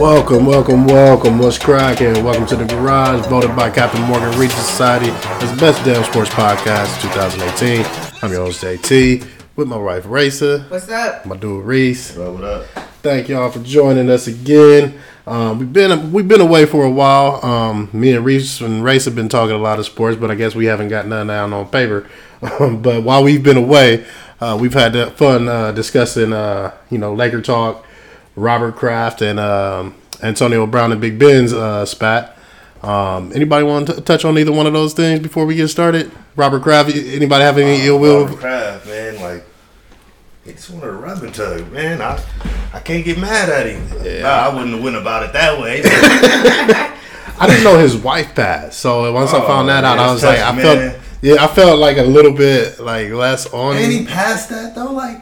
Welcome, welcome, welcome. What's cracking? Welcome to the garage, voted by Captain Morgan Regis Society as the best damn sports podcast 2018. I'm your host JT with my wife Racer, What's up? my dude Reese. What up, what up? Thank y'all for joining us again. Um, we've been we've been away for a while. Um, me and Reese and Race have been talking a lot of sports, but I guess we haven't got none down on paper. but while we've been away, uh, we've had fun uh, discussing uh, you know Laker talk, Robert Kraft and um, Antonio Brown and Big Ben's uh, spat. Um, anybody want to touch on either one of those things before we get started? Robert Kraft. Anybody have any ill will? Robert Kraft, man, like he just wanted to rub and tug, man. I I can't get mad at him. Yeah. Nah, I wouldn't have went about it that way. I didn't know his wife passed. So once I Oh, found that out, I was like, I felt, yeah, I felt like a little bit like less on. and he passed that though, like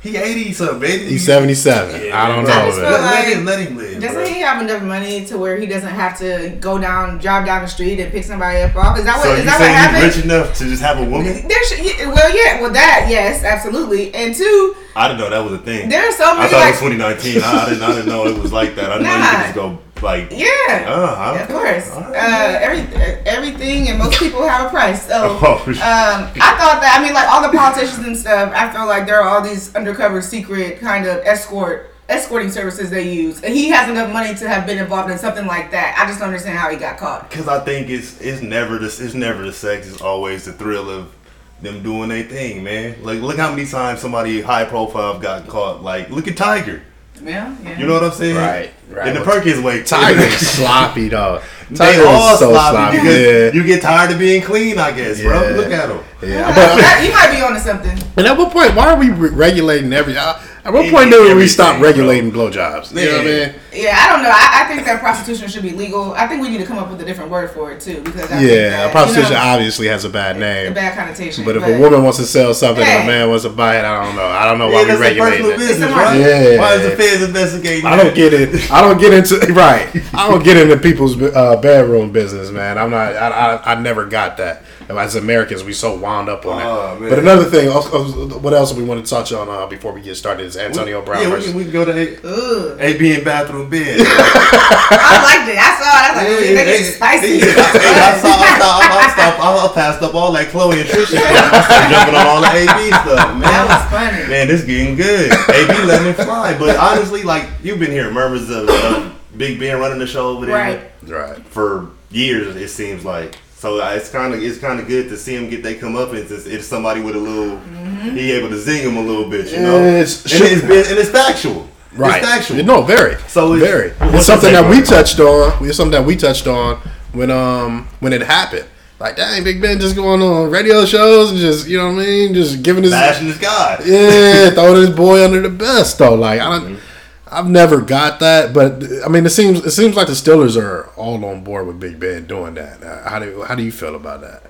he eighty something, baby. He's seventy seven. I don't I know, just feel Let, let like- him let him live. Doesn't bro. he have enough money to where he doesn't have to go down, drive down the street and pick somebody up off? Is that what? So is you that what saying happened? he's rich enough to just have a woman? There should, well, yeah, well, that yes, absolutely, and two, I didn't know that was a thing. there are so many. I thought like, it was 2019. I, I didn't. I didn't know it was like that. I know you Nah. could just go like. yeah, Uh, of course, uh, every everything and most people have a price. So, um, Oh. I thought that I mean, like all the politicians and stuff. I feel like there are all these undercover, secret kind of escort. Escorting services they use, and he has enough money to have been involved in something like that. I just don't understand how he got caught. Because I think it's it's never the it's never the sex. It's always the thrill of them doing their thing, man. Like look how many times somebody high profile got caught. Like look at Tiger. Yeah, yeah. You know what I'm saying? Right, right. And the Perkins way, Tiger's sloppy though. They Tiger all so sloppy sloppy. Yeah. you get tired of being clean. I guess, bro. Look at him. yeah. But you might be onto something. and at what point? Why are we re- regulating every? Uh, at what Any- point do we stop regulating blowjobs? You know what I Yeah. mean? Yeah, I don't know. I, I think that prostitution should be legal. I think we need to come up with a different word for it too, because I think Yeah, that, prostitution you know, obviously has a bad name, a bad connotation. But if a woman wants to sell something and a man wants to buy it, I don't know. I don't know why Yeah, we that's their regulating personal it. business, right? Yeah. Why is the feds investigating? I don't get it. I don't get into right. I don't get into people's uh, bedroom business, man. I'm not. I, I, I never got that. As Americans, we so wound up on Oh, it. man. But another thing, also, what else we want to touch on uh, before we get started is Antonio Brown. Yeah, we can, we can go to A, AB in bathroom bed. I liked it. I saw it. I was like, Hey, they spicy. hey, I saw, I saw, I stopped, I passed up all that Chloe and Trisha. I started jumping on all the AB stuff, man. That was funny. Man, this getting good. AB let me fly. But honestly, like you've been hearing murmurs of, of Big Ben running the show over there Right. right. for years. It seems like. So uh, it's kind of it's kind of good to see him get they come up and it's, it's somebody with a little Mm-hmm. he able to zing him a little bit, you know. It's- and it's been, and it's factual. Right. It's factual. No, very. So it's- very. It's something that we take on it? touched on. It's something that we touched on when um when it happened. Like, dang, Big Ben just going on radio shows and just you know what I mean, just giving his Bashing his God. yeah, throwing his boy under the bus though. Like I don't, Mm-hmm. I've never got that, but I mean, it seems it seems like the Steelers are all on board with Big Ben doing that. Uh, how do how do you feel about that?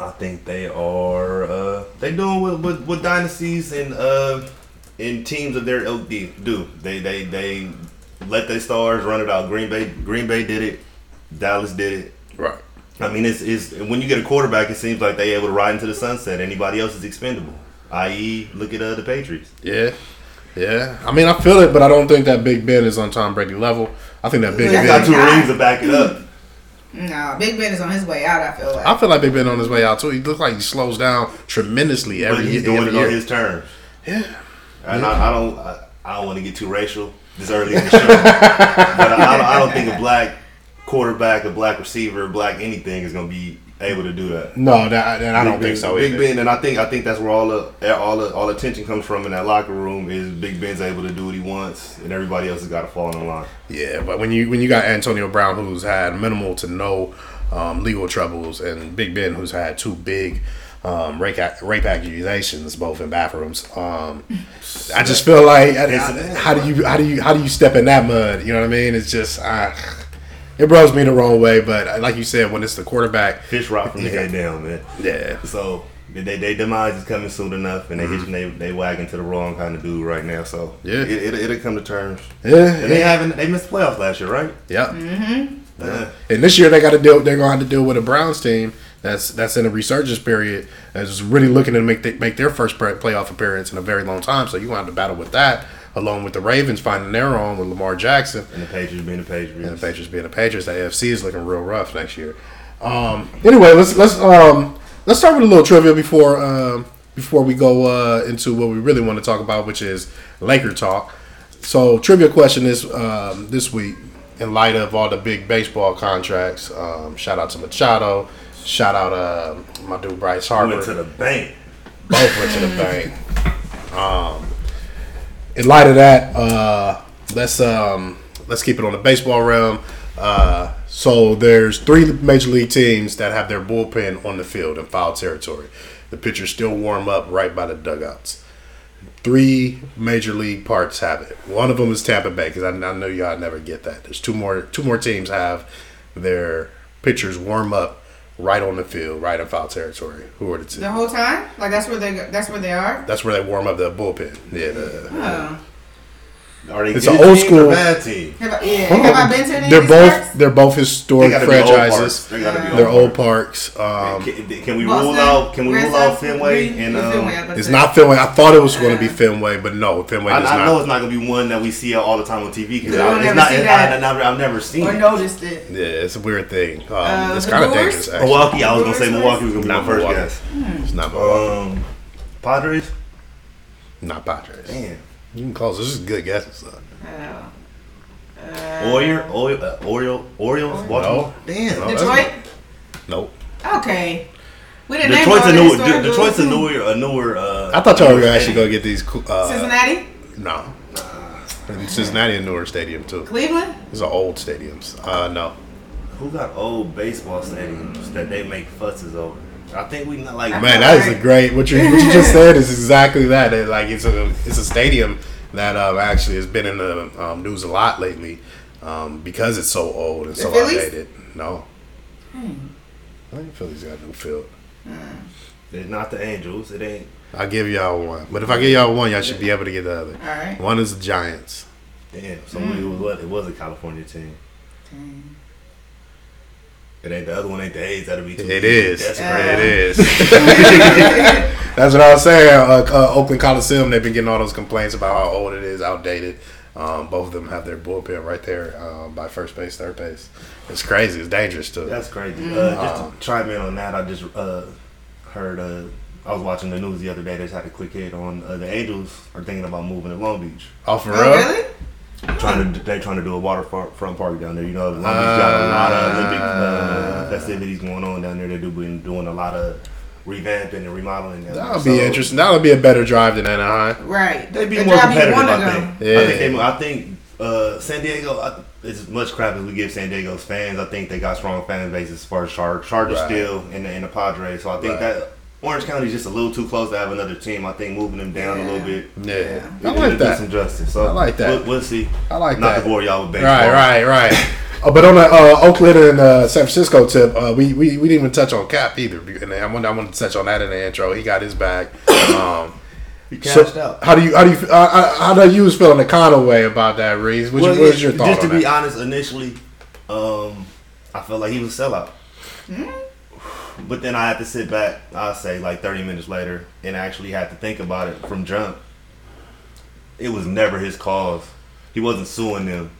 I think they are. Uh, they doing what, what what dynasties and uh, and teams of their ilk do. do. They they they let their stars run it out. Green Bay Green Bay did it. Dallas did it. Right. I mean, it's, it's when you get a quarterback, it seems like they able to ride into the sunset. Anybody else is expendable. I.e., look at uh, the Patriots. Yeah. Yeah. I mean, I feel it, but I don't think that Big Ben is on Tom Brady level. I think that Big They Yeah. got Ben. two rings to back it up. No, Big Ben is on his way out. I feel like. I feel like Big Ben on his way out too. He looks like he slows down tremendously But every he's doing every it on his terms. Yeah. And I, I don't, I, I don't want to get too racial this early in the show, but I, I, don't, I don't think a black quarterback, a black receiver, a black anything is going to be able to do that. No, that, that- I don't Big think Ben- so. Big either. Ben, and I think I think that's where all the all the all attention comes from in that locker room is Big Ben's able to do what he wants, and everybody else has got to fall in line. Yeah, but when you when you got Antonio Brown, who's had minimal to no um, legal troubles, and Big Ben, who's had two big um, rape rape accusations, both in bathrooms, um, I just feel like I- I- how do you how do you how do you step in that mud? You know what I mean? It's just uh, it rubs me the wrong way. But uh, like you said, when it's the quarterback, Fish rock from the Yeah. head down, man. yeah, So they they demise is coming soon enough, and they mm-hmm. hitching they they wagon to the wrong kind of dude right now. So Yeah. it, it, it'll come to terms. yeah, And they haven't they missed the playoffs last year, right? yeah. Mm-hmm. Yeah. And this year they got to deal. They're going to have to deal with a Browns team that's that's in a resurgence period. That's really looking to make they, make their first playoff appearance in a very long time. So you going to have to battle with that. Along with the Ravens finding their own with Lamar Jackson. And the Patriots being the Patriots. And the Patriots being the Patriots, the AFC is looking real rough next year. Um, anyway, let's let's um, let's start with a little trivia before um, before we go uh, into what we really want to talk about, which is Laker talk. So, trivia question this um, this week, in light of all the big baseball contracts. Um, shout out to Machado. Shout out uh, my dude Bryce Harper. Went to the bank. Both went to the bank. Um, in light of that, uh, let's um, let's keep it on the baseball realm. Uh, so there's three major league teams that have their bullpen on the field in foul territory. The pitchers still warm up right by the dugouts. Three major league parks have it. One of them is Tampa Bay because I, I know y'all never get that. There's two more two more teams have their pitchers warm up right on the field, right in foul territory. Who are the two? The whole time? Like that's where they that's where they are? That's where they warm up the bullpen. Yeah. The, Oh. Are they It's an old school- or bad team? Have I, yeah. Have I been to any they're of these both parks? they're both They historic gotta be old franchises. They gotta be They're old parks. parks. Um, Can, can we Boston, rule out? Can we Red rule out Sox, Fenway? Green- And Fenway, I um, was about to it's say. not Fenway. I thought it was going to be Fenway, but no, Fenway I, does I know not. it's not gonna be one that we see all the time on TV because We don't it's ever not. see it- that. I, I never, I've never seen Or it. noticed it. Yeah, it's a weird thing. Um, Uh, it's the kind of Brewers? dangerous. Actually. Milwaukee. I was gonna say Milwaukee was gonna be Not my first Milwaukee. guess. It's not Milwaukee. Um, Padres. not Padres. Damn. You can close. This is good guesses. Though. Oh. Oriole, Oriole, uh, Oriole, Orioles, Baltimore. Damn. No. Detroit? Nope. Okay. We didn't name Detroit's all a the newer. De- Detroit's a teams. newer, a newer. Uh, I thought y'all were actually gonna actually stadium. go get these. co- Uh, Cincinnati? No. And Cincinnati a newer stadium too. Cleveland? These are old stadiums. Uh, no. Who got old baseball stadiums that they make fusses over? I think we not like. Man, that is a great. What you what you just said is exactly that. It, like it's a it's a stadium that um, actually has been in the um, news a lot lately um, because it's so old and so Phillies? outdated. No, I think Philly's got a new field. It's not the Angels. It ain't. I'll give y'all one, but if I give y'all one, y'all should be able to get the other. All right. One is the Giants. Damn. So it was what? It was a California team. It ain't the other one. Ain't the A's. That'll be too. It easy. is. That's Yeah. crazy. It is. That's what I was saying. Uh, uh, Oakland Coliseum. They've been getting all those complaints about how old it is, outdated. Um, both of them have their bullpen right there um, by first base, third base. It's crazy. It's dangerous too. That's crazy. Mm. Uh, just to chime in on that, I just uh, heard. Uh, I was watching the news the other day. They just had a quick hit on uh, the Angels are thinking about moving to Long Beach. Oh, for Oh, real? really? Trying to they're trying to do a waterfront park down there. You know, Long Beach got a lot of Olympic Ah. uh, festivities going on down there. They've been doing a lot of revamping and remodeling. down. That'll So, be interesting. That'll be a better drive than Anaheim. Right. They'd be The more competitive. I think. Yeah. I think. They, I think uh, San Diego. I, as much crap as we give San Diego's fans, I think they got strong fan bases as far as Char- Chargers Right. still and the, and the Padres. So I think Right. that Orange County is just a little too close to have another team. I think moving them down a little bit. Yeah, Yeah. I it'll like do that. some justice. So I like that. We'll, we'll see. I like Not that. Not to bore y'all with baseball. Right, right, right. Oh, but on the uh, Oakland and uh, San Francisco tip, uh, we, we we didn't even touch on Cap either. And I wanted, I wanted to touch on that in the intro. He got his bag. Um, He so cashed out. how do you how do you uh, how do you feel in the kind of way about that, Reese? What, Well, you, what's your yeah, thought Just to on be that? honest, initially, um, I felt like he was a sellout. But then I had to sit back, I'll say like 30 minutes later, and actually had to think about it from jump. It was never his cause. He wasn't suing them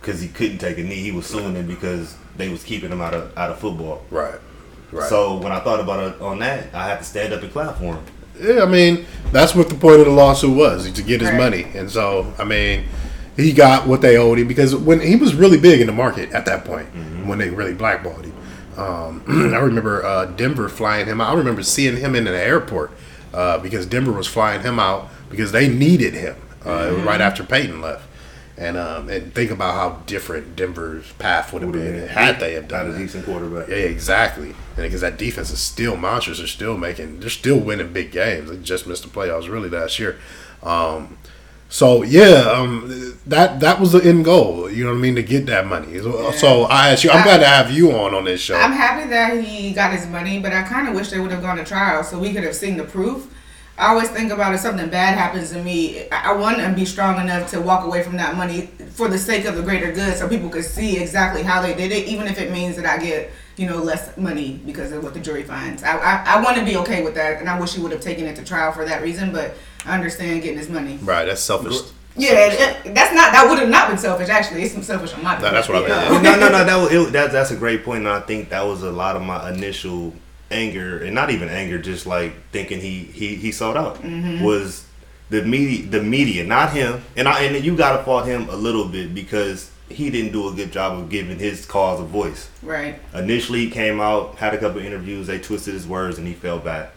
because he couldn't take a knee. He was suing them because they was keeping him out of out of football. Right, right. So when I thought about it on that, I had to stand up and clap for him. Yeah, I mean, that's what the point of the lawsuit was to get his Right. money, and so I mean, he got what they owed him because when he was really big in the market at that point, mm-hmm. when they really blackballed him. Um, I remember uh, Denver flying him out. I remember seeing him in the airport uh, because Denver was flying him out because they needed him uh, was right after Peyton left. And um, and think about how different Denver's path would have been had they have done a decent quarterback. Yeah, exactly. And because that defense is still monsters, they're still making, they're still winning big games. They just missed the playoffs really last year. Um, so yeah, um, that that was the end goal. You know what I mean to get that money. So, so I asked you, I'm glad to have you on on this show. I'm happy that he got his money, but I kind of wish they would have gone to trial so we could have seen the proof. I always think about if something bad happens to me, I I want to be strong enough to walk away from that money for the sake of the greater good, so people could see exactly how they did it, even if it means that I get you know less money because of what the jury finds. I I, I want to be okay with that, and I wish he would have taken it to trial for that reason. But I understand getting his money. right, that's selfish. Yeah, it- that's not that would have not been selfish. Actually, it's some selfish on my part. that's what I Yeah. meant. no, no, no. That, was, it, that that's a great point, and I think that was a lot of my initial anger, and not even anger, just like thinking he he he sold out mm-hmm. was the media, the media, not him. And I and you gotta fault him a little bit because he didn't do a good job of giving his cause a voice. Right. Initially, he came out, had a couple interviews, they twisted his words, and he fell back.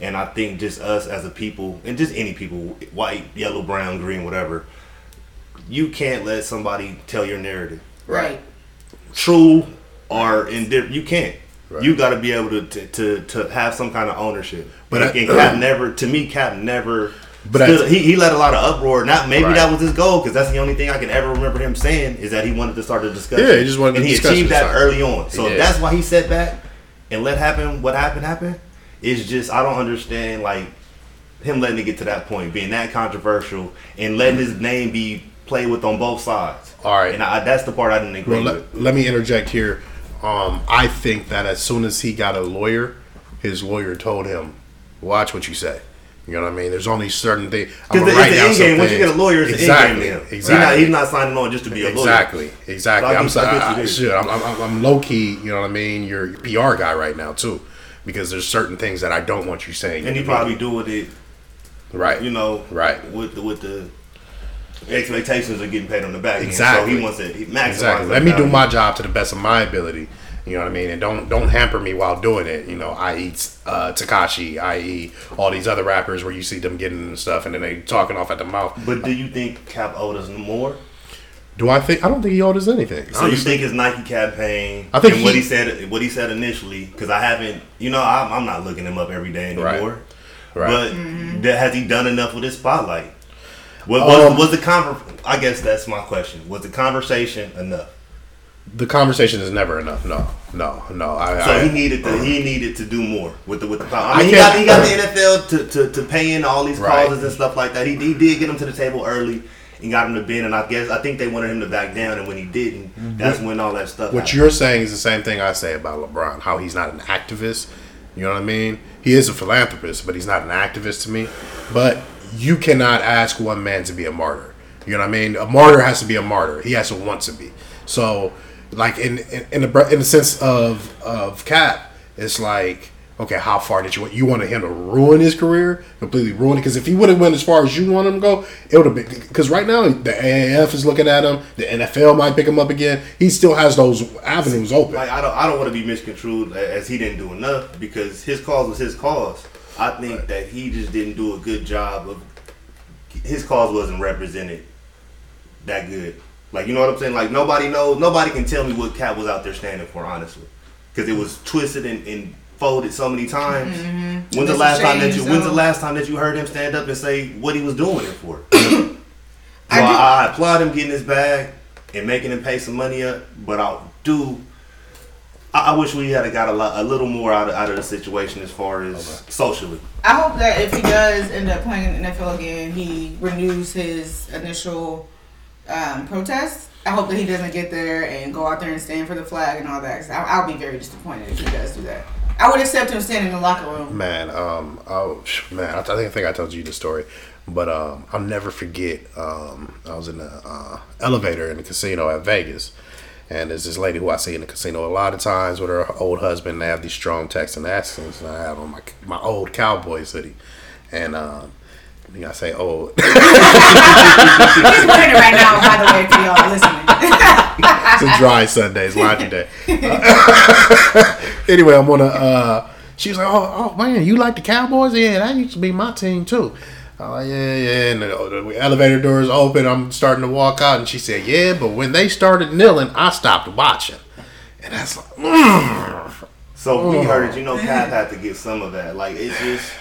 And I think just us as a people, and just any people, white, yellow, brown, green, whatever, you can't let somebody tell your narrative Right. true or indifferent. You can't. Right. You got to be able to, to to to have some kind of ownership. But But I- and uh, Cap never, to me, Cap never. But stood- I- he, he let a lot of uproar. Not maybe Right. that was his goal because that's the only thing I can ever remember him saying is that he wanted to start a discussion. Yeah, he just wanted and the he achieved that start. early on. So He if that's why he sat back and let happen what happened happen. It's just I don't understand like him letting it get to that point, being that controversial and letting his name be played with on both sides. All right. and I, that's the part I didn't agree Well, with. let, let me interject here. Um, I think that as soon as he got a lawyer, his lawyer told him, "Watch what you say." You know what I mean? There's only certain things. Because it's the end game. Once you get a lawyer, it's exactly, the end game. to. Exactly. He's not, he's not signing on just to be a lawyer. Exactly, exactly. So I I'm sorry. I, I, shit, I'm, I'm, I'm low key. You know what I mean? You're a PR guy right now too, because there's certain things that I don't want you saying. And you probably do with it, right. you know, Right. with the, with the expectations of getting paid on the back end. Exactly. So he wants to he maximize Exactly. Let me do my job to the best of my ability. You know what I mean? And don't don't hamper me while doing it. You know, i.e. Uh, Tekashi, i.e. all these other rappers where you see them getting stuff and then they talking off at the mouth. But do you think Cap owed us more? Do I think? I don't think he owed us anything. So you think his Nike campaign? I think and what he- he said, what he said initially, because I haven't, you know, I'm, I'm not looking him up every day anymore. Right. right. But mm-hmm. that, has he done enough with his spotlight? What was, Um, was the conver- I guess that's my question. Was the conversation enough? the conversation is never enough. No, no, no. I, So I, he needed to he uh, needed to do more with the with the power. I I mean, he got he got the uh, NFL to, to, to pay in all these Right. clauses and stuff like that. He, he did get him to the table early and got him to bend. And I guess I think they wanted him to back down. And when he didn't, mm-hmm. that's when all that stuff. What happened. you're saying is the same thing I say about LeBron, how he's not an activist. You know what I mean? He is a philanthropist, but he's not an activist to me. But you cannot ask one man to be a martyr. You know what I mean? A martyr has to be a martyr. He has to want to be. So, like in in, in the in the sense of of Cap, it's like okay, how far did you want? You wanted him to ruin his career, completely ruin it? Because if he would have went as far as you want him to go, it would have been. Because right now the AAF is looking at him, the NFL might pick him up again. He still has those avenues open. Like I don't I don't want to be misconstrued as he didn't do enough because his cause was his cause. I think that he just didn't do a good job of his cause wasn't represented that good. Like you know what I'm saying? Like nobody knows, nobody can tell me what Cat was out there standing for, honestly, because it was twisted and, and folded so many times. When's the It's a last time that shame, you? When's the last time that you heard him stand up and say what he was doing it for? so I, do- I applaud him getting his bag and making him pay some money up, but I do. I, I wish we had got a lot, a little more out of, out of the situation as far as socially. I hope that if he does end up playing in the NFL again, he renews his initial um, protest. I hope that he doesn't get there and go out there and stand for the flag and all that. 'cause I, I'll be very disappointed if he does do that. I would accept him standing in the locker room. Man, um, oh man, I, think I think I told you the story, but um, I'll never forget. Um, I was in the uh, elevator in the casino at Vegas, and there's this lady who I see in the casino a lot of times with her old husband. They have these strong Texan accents, and I have on my my old Cowboys hoodie, and um, I think I say old. He's wearing it right now, by the way, for y'all listening. it's a dry Sunday, it's laundry day. anyway, I'm on a. Uh, she was like, "Oh, oh man, you like the Cowboys? Yeah, that used to be my team too." I'm like, "Yeah, yeah." And the, the elevator doors open. I'm starting to walk out, and she said, "Yeah, but when they started kneeling, I stopped watching." And that's like, mm. So we Oh. heard it. You know, Cap had to get some of that. Like it's just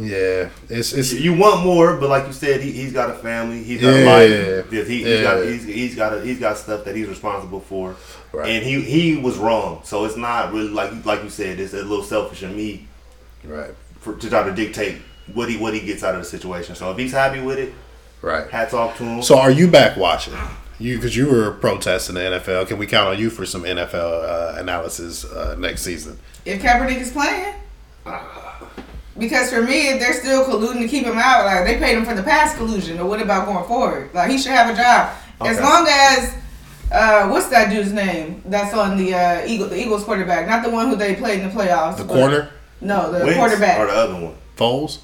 yeah, it's it's you want more, but like you said, he, he's got a family. He's got Yeah. a life. He, he's Yeah. got he's, he's got a, he's got stuff that he's responsible for. Right. And he he was wrong. So it's not really like like you said. It's a little selfish of me right, for, to try to dictate what he what he gets out of the situation. So if he's happy with it, right. hats off to him. So, are you back watching? You because you were protesting the NFL. Can we count on you for some NFL uh, analysis uh, next season? If Kaepernick is playing, Because for me, if they're still colluding to keep him out, like they paid him for the past collusion, but what about going forward? Like he should have a job as long as. Uh, what's that dude's name? That's on the uh, Eagle, the Eagles quarterback, not the one who they played in the playoffs. The but- corner, No, the Wentz quarterback, or the other one? Foles,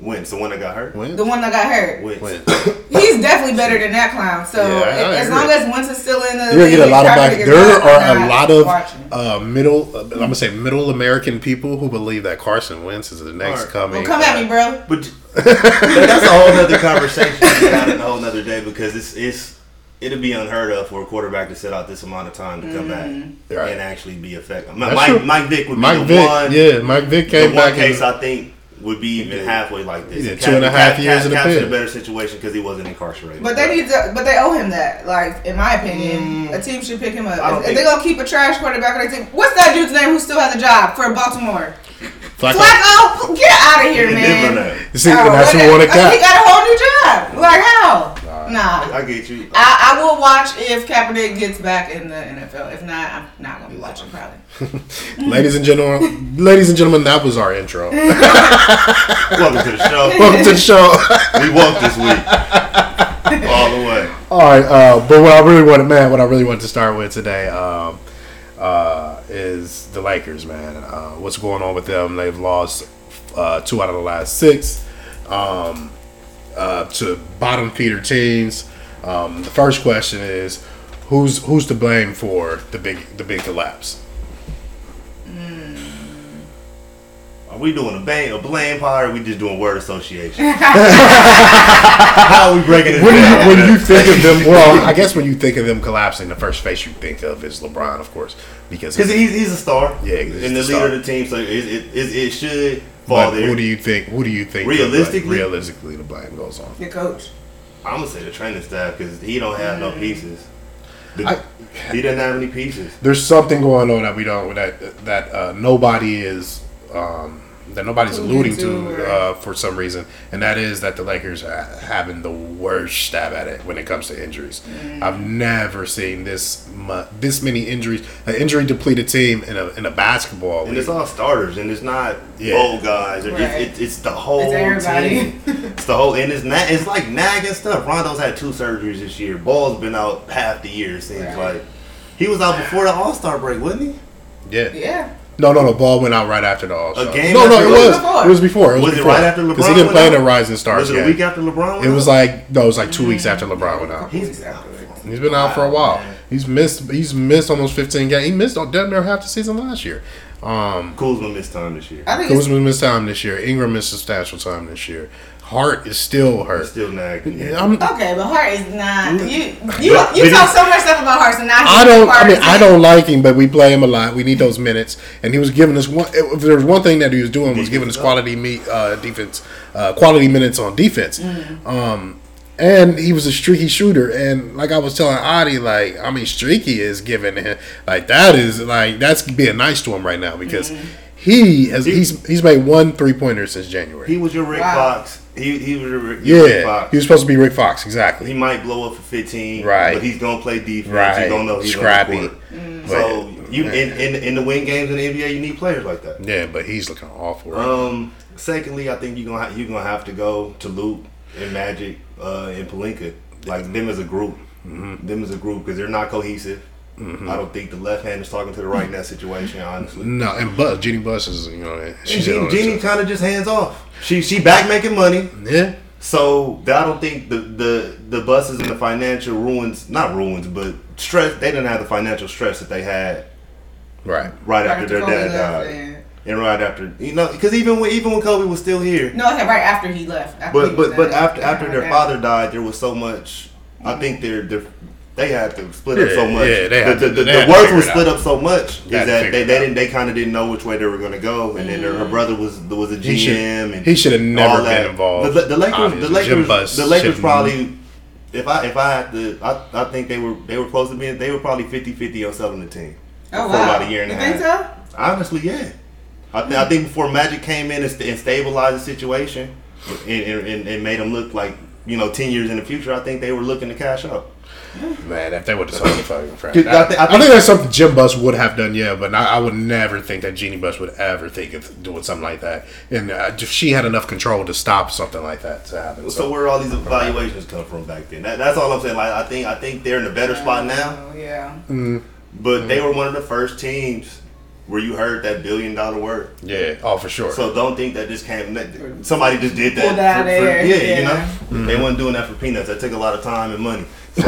Wentz, the one that got hurt. Wentz. the one that got hurt. Wentz. Wins. He's definitely better than that clown. So Yeah, I as long as Wentz is still in the, You're gonna get a lot of Kaepernick back. There not, are a lot of uh, middle. Uh, I'm gonna say middle American people who believe that Carson Wentz is the next Alright. coming. Well, come at me, bro. But that's a whole nother conversation. That's a whole nother day because it's it's it'll be unheard of for a quarterback to sit out this amount of time to come back Right. and actually be effective. That's Mike true. Mike Vick would be Mike the Vick, one. yeah, Mike Vick the came one back. case and, I think would be even halfway like this. Yeah, two and a half Cap- years Cap- in the Cap's in a better situation because he wasn't incarcerated. But they need to, but they owe him that. Like, in my opinion, mm. a team should pick him up. don't If, if think- they gonna keep a trash quarterback on their team, what's that dude's name who still has a job for Baltimore? Flacco. Flacco, get out of here, Yeah, man. never know. See, Oh, and that's who what- won oh, a He got a whole new job. Like how? Nah. I get you. I, I will watch if Kaepernick gets back in the NFL. If not, I'm not gonna be watching probably. Ladies and gentlemen, ladies and gentlemen, that was our intro. Welcome to the show. Welcome to the show. we walked this week all the way. All right, uh, but what I really wanted, man, what I really wanted to start with today um, uh, is the Lakers, man. Uh, what's going on with them? They've lost uh, two out of the last six um, uh, to bottom feeder teams. Um, the first question is, who's who's to blame for the big the big collapse? Are we doing a bang, a blame pie, or are we just doing word association? How are we breaking it When you, down? when you think of them, well, I guess when you think of them collapsing, the first face you think of is LeBron, of course, because Because he's, he's a star. Yeah, he's and the the star. leader of the team, so it, it, it, it should fall But there. who do you think? Who do you think? the Realistically? blame- realistically, the blame goes on. The coach. I'm gonna say the training staff because he don't have no pieces. The- I- he doesn't have any pieces. There's something going on that we don't that that uh, nobody is um, that nobody's alluding Alluding to to, uh, for some reason, and that is that the Lakers are having the worst stab at it when it comes to injuries. I've never seen this mu- this many injuries, an injury depleted team in a in a basketball And league. it's all starters, and it's not Yeah. old guys. It's, Right. it's, it's the whole It's team. It's the whole, and it's na- it's like nagging stuff. Rondo's had two surgeries this year. Ball's been out half the year. It seems Right. like he was out before the All Star break, wasn't he? yeah. Yeah. No, no, no. Ball went out right after the All Star. Game No, no, it was it was. before? It was before. It was, Was it right after LeBron? Because he didn't went play in out? the Rising Stars Was it a week after LeBron? Went It was out? like no, it was like two weeks after LeBron went out. he's afterwards. He's been out for a while. He's missed. He's missed almost 15 games. He missed damn near half the season last year. Um, Kuzma missed time this year. I think it's, Kuzma missed time this year. Ingram missed substantial time this year. Hart is still hurt. He's still nagging. Yeah, I'm, okay, but Hart is not. You you But- you talk so much stuff about Hart, so now I don't. I mean, I don't like him, but we play him a lot. We need those minutes, and he was giving us one. If there was one thing that he was doing was giving us quality meet uh, defense, uh, quality minutes on defense. Mm. Um, and he was a streaky shooter, and like I was telling Adi, like I mean, streaky is giving him like that is like that's being nice to him right now because Mm-hmm. He has he's he's made one three pointer since January. He was your Rick Wow. Fox. He he was your, Rick- your Rick yeah, Fox. he was supposed to be Rick Fox, exactly. he might blow up for 15, Right. But he's gonna play defense. Right. You don't know he's Scrappy. on the court. Mm. So But- you in, in in the win games in the NBA, you need players like that. yeah, but he's looking awful. Right Um. Secondly, I think you're gonna ha- you're gonna have to go to Luke and Magic uh, and Pelinka, like them as a group. Mm-hmm. Them as a group because they're not cohesive. Mm-hmm. I don't think the left hand is talking to the right in that situation. Honestly, No, and Buzz, Jeannie Buss is, you know, and she's in on Jeannie, Jeannie kind of just hands off. She she back making money. Yeah, So I don't think the the the Busses and the financial ruins, not ruins, but stress. They didn't have the financial stress that they had right. right after their Kobe dad died, and- and right after you know, because even when even when Kobe was still here, No, okay, right after he left. After but he but but after after their Okay. father died, there was so much. I think mm-hmm. they're they they had to split up so much. yeah, they the had the, to- the, they the had to work was split up so much is that they, they didn't they kind of didn't know which way they were going to go, and then her, her brother was was a GM He should and he should have never all been that. involved. The, the Lakers, the obviously. Jim Lakers, the Lakers probably. If I if I had to, I, I think they were they were close to being they were probably 50-50 on selling the team. Oh for wow. about a year and a you half. think so? Honestly, yeah. I, th- I think before Magic came in and, st- and stabilized the situation and, and, and, and made them look like you know ten years in the future, I think they were looking to cash out. Man, if they would have sold the fucking franchise, I I, thi- I I think- think that's something Jim Buss would have done. Yeah, but I, I would never think that Jeannie Buss would ever think of doing something like that. And uh, if she had enough control to stop something like that to happen. So So, where all these evaluations come from back then? That, that's all I'm saying. Like I think I think they're in a better spot oh, now, Oh, yeah. Mm-hmm. but they mm-hmm. were one of the first teams where you heard that billion dollar word. yeah, oh for sure. So don't think that this came. that Somebody just did that. Pulled out for- of for- yeah, yeah. you know, mm-hmm. they weren't doing that for peanuts. That took a lot of time and money.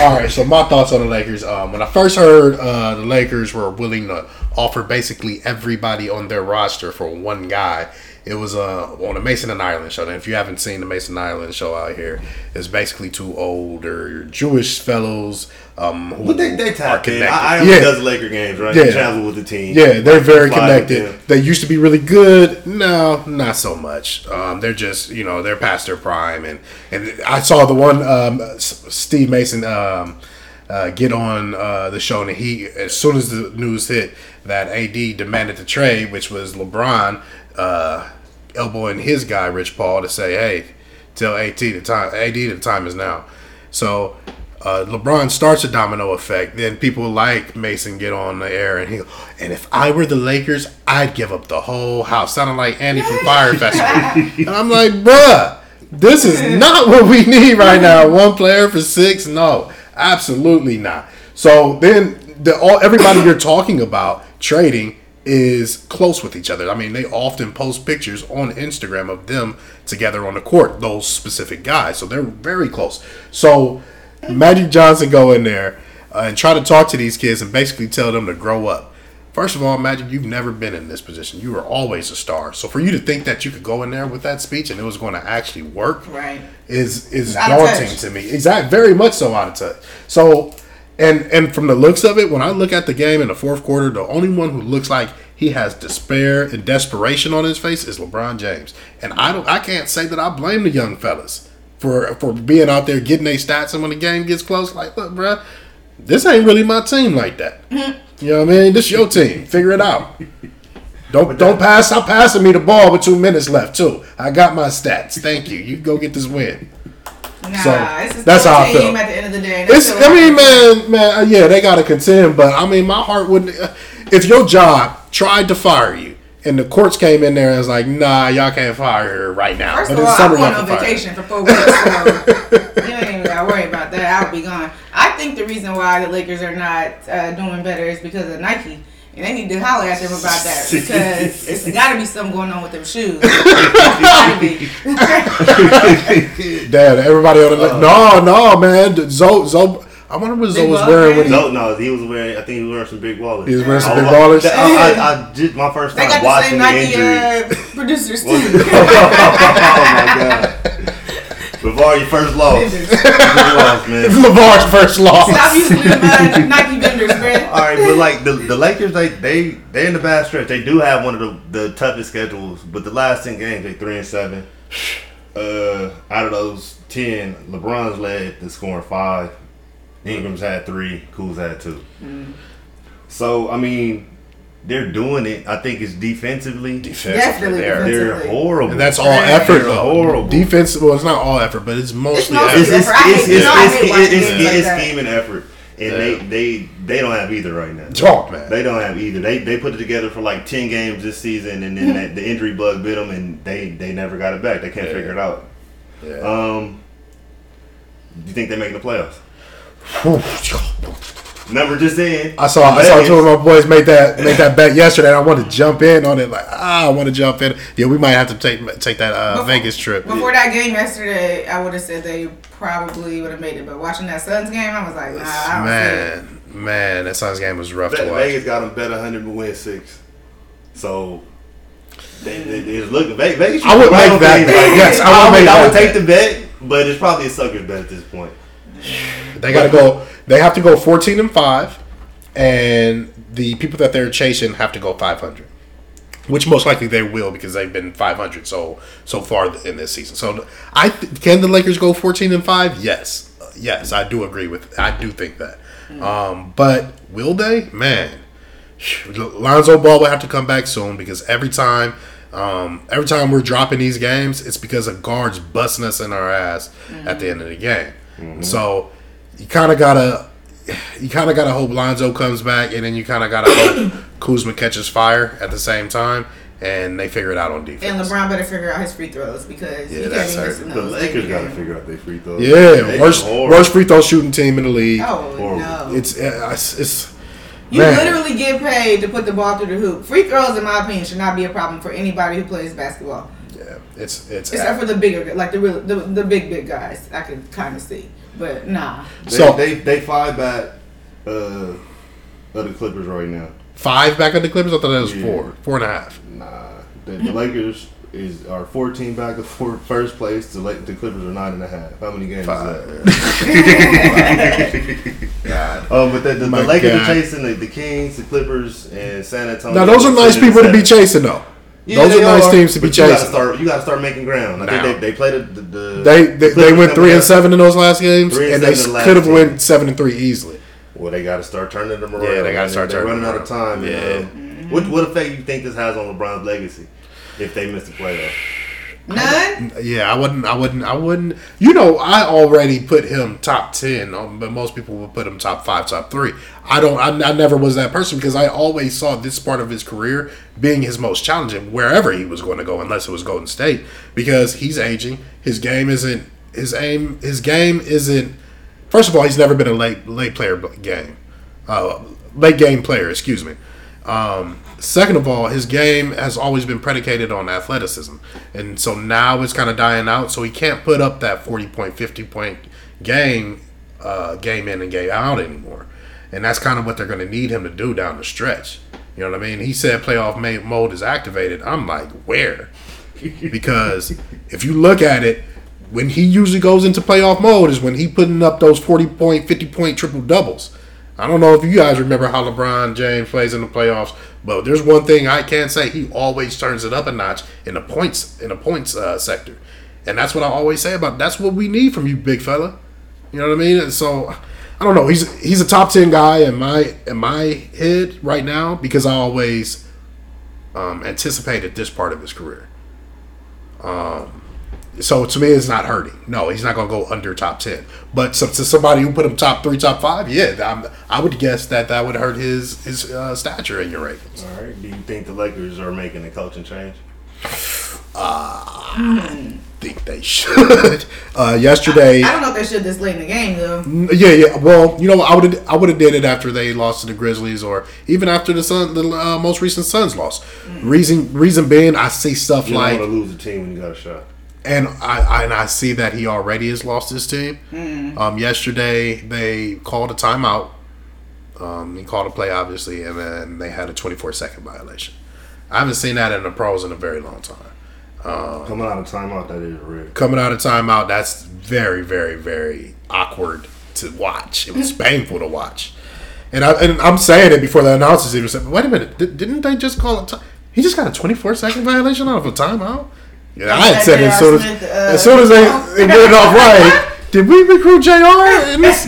All right, so my thoughts on the Lakers. Um, when I first heard uh, the Lakers were willing to offer basically everybody on their roster for one guy, it was uh, on the Mason and Ireland show. And if you haven't seen the Mason and Ireland show out here, it's basically two older Jewish fellows um, who But they they are tapped in. I yeah. does Laker games, right? Yeah. They travel with the team. Yeah, they're very connected. They used to be really good. No, not so much. Um, they're just you know they're past their prime, and and I saw the one um, Steve Mason um, uh, get on uh, the show, and he as soon as the news hit that AD demanded the trade, which was LeBron uh, elbowing his guy Rich Paul to say, hey, tell AT the time AD the time is now. So uh, LeBron starts a domino effect. Then people like Mason get on the air, and he and if I were the Lakers, I'd give up the whole house. Sounding like Andy from Fyre Festival, and I'm like, bruh, this is not what we need right now. One player for six? No, absolutely not. So then the all everybody you're talking about trading is close with each other. I mean, they often post pictures on Instagram of them together on the court, those specific guys. So they're very close. So Magic Johnson go in there uh, and try to talk to these kids and basically tell them to grow up. First of all, Magic, you've never been in this position. You were always a star. So for you to think that you could go in there with that speech and it was going to actually work, Right. is is daunting to me. Exactly, very much so out of touch. So, and and from the looks of it, when I look at the game in the fourth quarter, the only one who looks like he has despair and desperation on his face is LeBron James. And I don't, I can't say that I blame the young fellas for for being out there getting their stats, and when the game gets close, like, look, bruh, this ain't really my team like that. Mm-hmm. You know what I mean? This is your team. Figure it out. Don't don't pass. Stop passing me the ball with two minutes left too. I got my stats. Thank you. You go get this win. Nah, So, it's just that's how I feel. At the end of the day, It's. I mean, man, man. uh, Yeah, they gotta contend, but I mean, my heart wouldn't. uh, If your job tried to fire you, and the courts came in there and was like, "Nah, y'all can't fire her right now." First but of all, I'm going on vacation for four weeks, so you ain't even gotta worry about that. I'll be gone. I think the reason why the Lakers are not uh, doing better is because of Nike. And they need to holler at them about that because it's got to be something going on with them shoes. It's gotta be. Dad, everybody on the no, no, man. Zo, Zo. I wonder what Zo Big was wearing when he. No, no, he was wearing. I think he was wearing some big wallets. He was wearing some big wallets. I, I, I did my first They time got the watching same the Nike injury. uh, producers oh my god! Before your first loss, Vendors. First loss, man. Lavar's first loss. Stop using them uh, Nike vendors, man. All right, but like the, the Lakers, they they they in the bad stretch. They do have one of the, the toughest schedules, but the last ten games they three and seven. Uh, out of those ten, LeBron's led the scoring five. Ingram's had three. Kuz had two. So I mean, they're doing it. I think it's defensively. Definitely there. defensive. They're horrible. And that's all effort, They're though. horrible. Defense, well, it's not all effort, but it's mostly mostly effort. It's, it's, effort. I hate- it's, it's, it's, it's, it's scheme and effort, and Yeah. they they they don't have either right now. Talk, man. They don't have either. They they put it together for like ten games this season, and then that, the injury bug bit them, and they they never got it back. They can't Yeah. figure it out. Yeah. Um, do you think they're making the playoffs? Number just in. I saw I saw two of my boys make that make that bet yesterday. and I want to jump in on it. Like ah, I want to jump in. Yeah, we might have to take take that uh, Before- Vegas trip. Before that game yesterday, I would have said they probably would have made it. But watching that Suns game, I was like, nah, I don't see it. Man, man, that Suns game was rough Ve- to watch. Vegas got them bet hundred to win six. So. They, they, it's looking Vegas. I would right make that bet. like- Yes, I would make I would take the bet, but it's probably a sucker's bet at this point. They got to go. They have to go fourteen and five, and the people that they're chasing have to go five hundred, which most likely they will because they've been five hundred so so far in this season. So I th- can the Lakers go fourteen and five? Yes, Uh, yes, I do agree with. I do think that. Um, but will they? Man, Lonzo Ball will have to come back soon because every time. Um, every time we're dropping these games, it's because a guard's busting us in our ass at the end of the game. So you kind of gotta you kind of gotta hope Lonzo comes back, and then you kind of gotta hope Kuzma catches fire at the same time, and they figure it out on defense. And. LeBron better figure out his free throws because Yeah, he that's can't be certain. The. Lakers got to game. figure out their free throws. Yeah, They worst worst free throw shooting team in the league. Oh Horrible. no! It's uh, it's, it's you man. literally get paid to put the ball through the hoop. Free throws, in my opinion, should not be a problem for anybody who plays basketball, yeah, it's it's except for the bigger, like the real, the, the big big guys. I can kind of see, but nah. They, So- they they five back uh, of the Clippers right now. five back of the Clippers. I thought that was Yeah. four, four and a half. Nah, the, the Lakers is are 14 back of four, first place. The Lake, the Clippers are nine and a half. How many games Five. is that? Oh, but the, the, the Lakers God. are chasing the, the Kings, the Clippers, and San Antonio. Now those are nice people to be chasing, though. Yeah, those are they nice teams to be but You gotta chasing. start. You got to start making ground. I Now. think they, they played the, the, the They they, they went three and seven in those last games, and and they seven in the last could have two. went seven and three easily. Well, they got to start turning them around. Yeah, they gotta start They're turning running out of time. around. Yeah. Yeah. What what effect you think this has on LeBron's legacy if they miss the playoffs? None. Yeah, I wouldn't. I wouldn't. I wouldn't. You know, I already put him top ten, um, but most people would put him top five, top three. I don't. I, I never was that person because I always saw this part of his career being his most challenging wherever he was going to go, unless it was Golden State, because he's aging. His game isn't. His aim. His game isn't. First of all, he's never been a late late player game, uh, late game player. Excuse me. Um, second of all, his game has always been predicated on athleticism, and so now it's kind of dying out. So he can't put up that forty point, fifty point game, uh, game in and game out anymore, and that's kind of what they're going to need him to do down the stretch. You know what I mean? He said playoff mode is activated. I'm like, where? because if you look at it, when he usually goes into playoff mode is when he putting up those 40 point, 50 point triple doubles. I don't know if you guys remember how LeBron James plays in the playoffs, but there's one thing I can say: he always turns it up a notch in the points in the points uh, sector, and that's what I always say about. That's what we need from you, big fella. You know what I mean? And so I don't know. He's he's a top ten guy in my in my head right now because I always um, anticipated this part of his career. Um, so to me, it's not hurting. No, he's not going to go under top ten. But so, to somebody who put him top three, top five, yeah, I'm, I would guess that that would hurt his his uh, stature in your ratings. All right. Do you think the Lakers are making a coaching change? Uh, think they should. uh, yesterday, I don't know if they should this late in the game though. yeah, yeah. Well, you know, I would have I would have did it after they lost to the Grizzlies, or even after the Sun, the uh, most recent Suns loss. Reason reason being, I see stuff You like don't want to lose a team when you got a shot. And I, I and I see that he already has lost his team. Um, yesterday they called a timeout. Um, he called a play obviously, and then they had a 24 second violation. I haven't seen that in the pros in a very long time. Coming out of timeout, that is real. Coming out of timeout, that's very, very, very awkward to watch. It was painful to watch, and I and I'm saying it before the announcers even said, "Wait a minute, di- didn't they just call it? Ti- he just got a 24 second violation out of a timeout." Yeah, I had said it as soon as uh, as soon as they, they get it off right. Did we recruit Jr. And this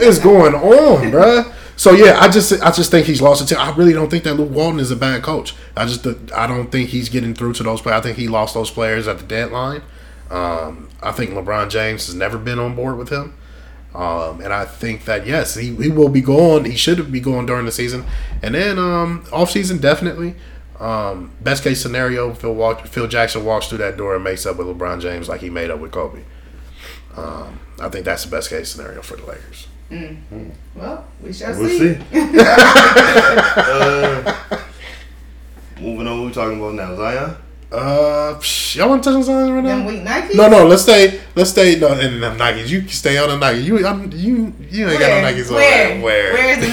is going on, bruh. So yeah, I just I just think he's lost it. I really don't think that Luke Walton is a bad coach. I just I don't think he's getting through to those players. I think he lost those players at the deadline. Um, I think LeBron James has never been on board with him. Um, and I think that yes, he, he will be going. He should be going during the season, and then um, off season definitely. Um, best case scenario, Phil walk, Phil Jackson walks through that door and makes up with LeBron James like he made up with Kobe. Um, I think that's the best case scenario for the Lakers. Well, we shall We'll see. see. uh, moving on, what we talking about now? Zion? Uh, psh, y'all want to touch on something right now? weak Nikes. No, no. Let's stay. Let's stay. No, and the Nikes. You can stay on the Nikes. You, I'm, you, you ain't got no Nikes on. Where? there. Where? Where is the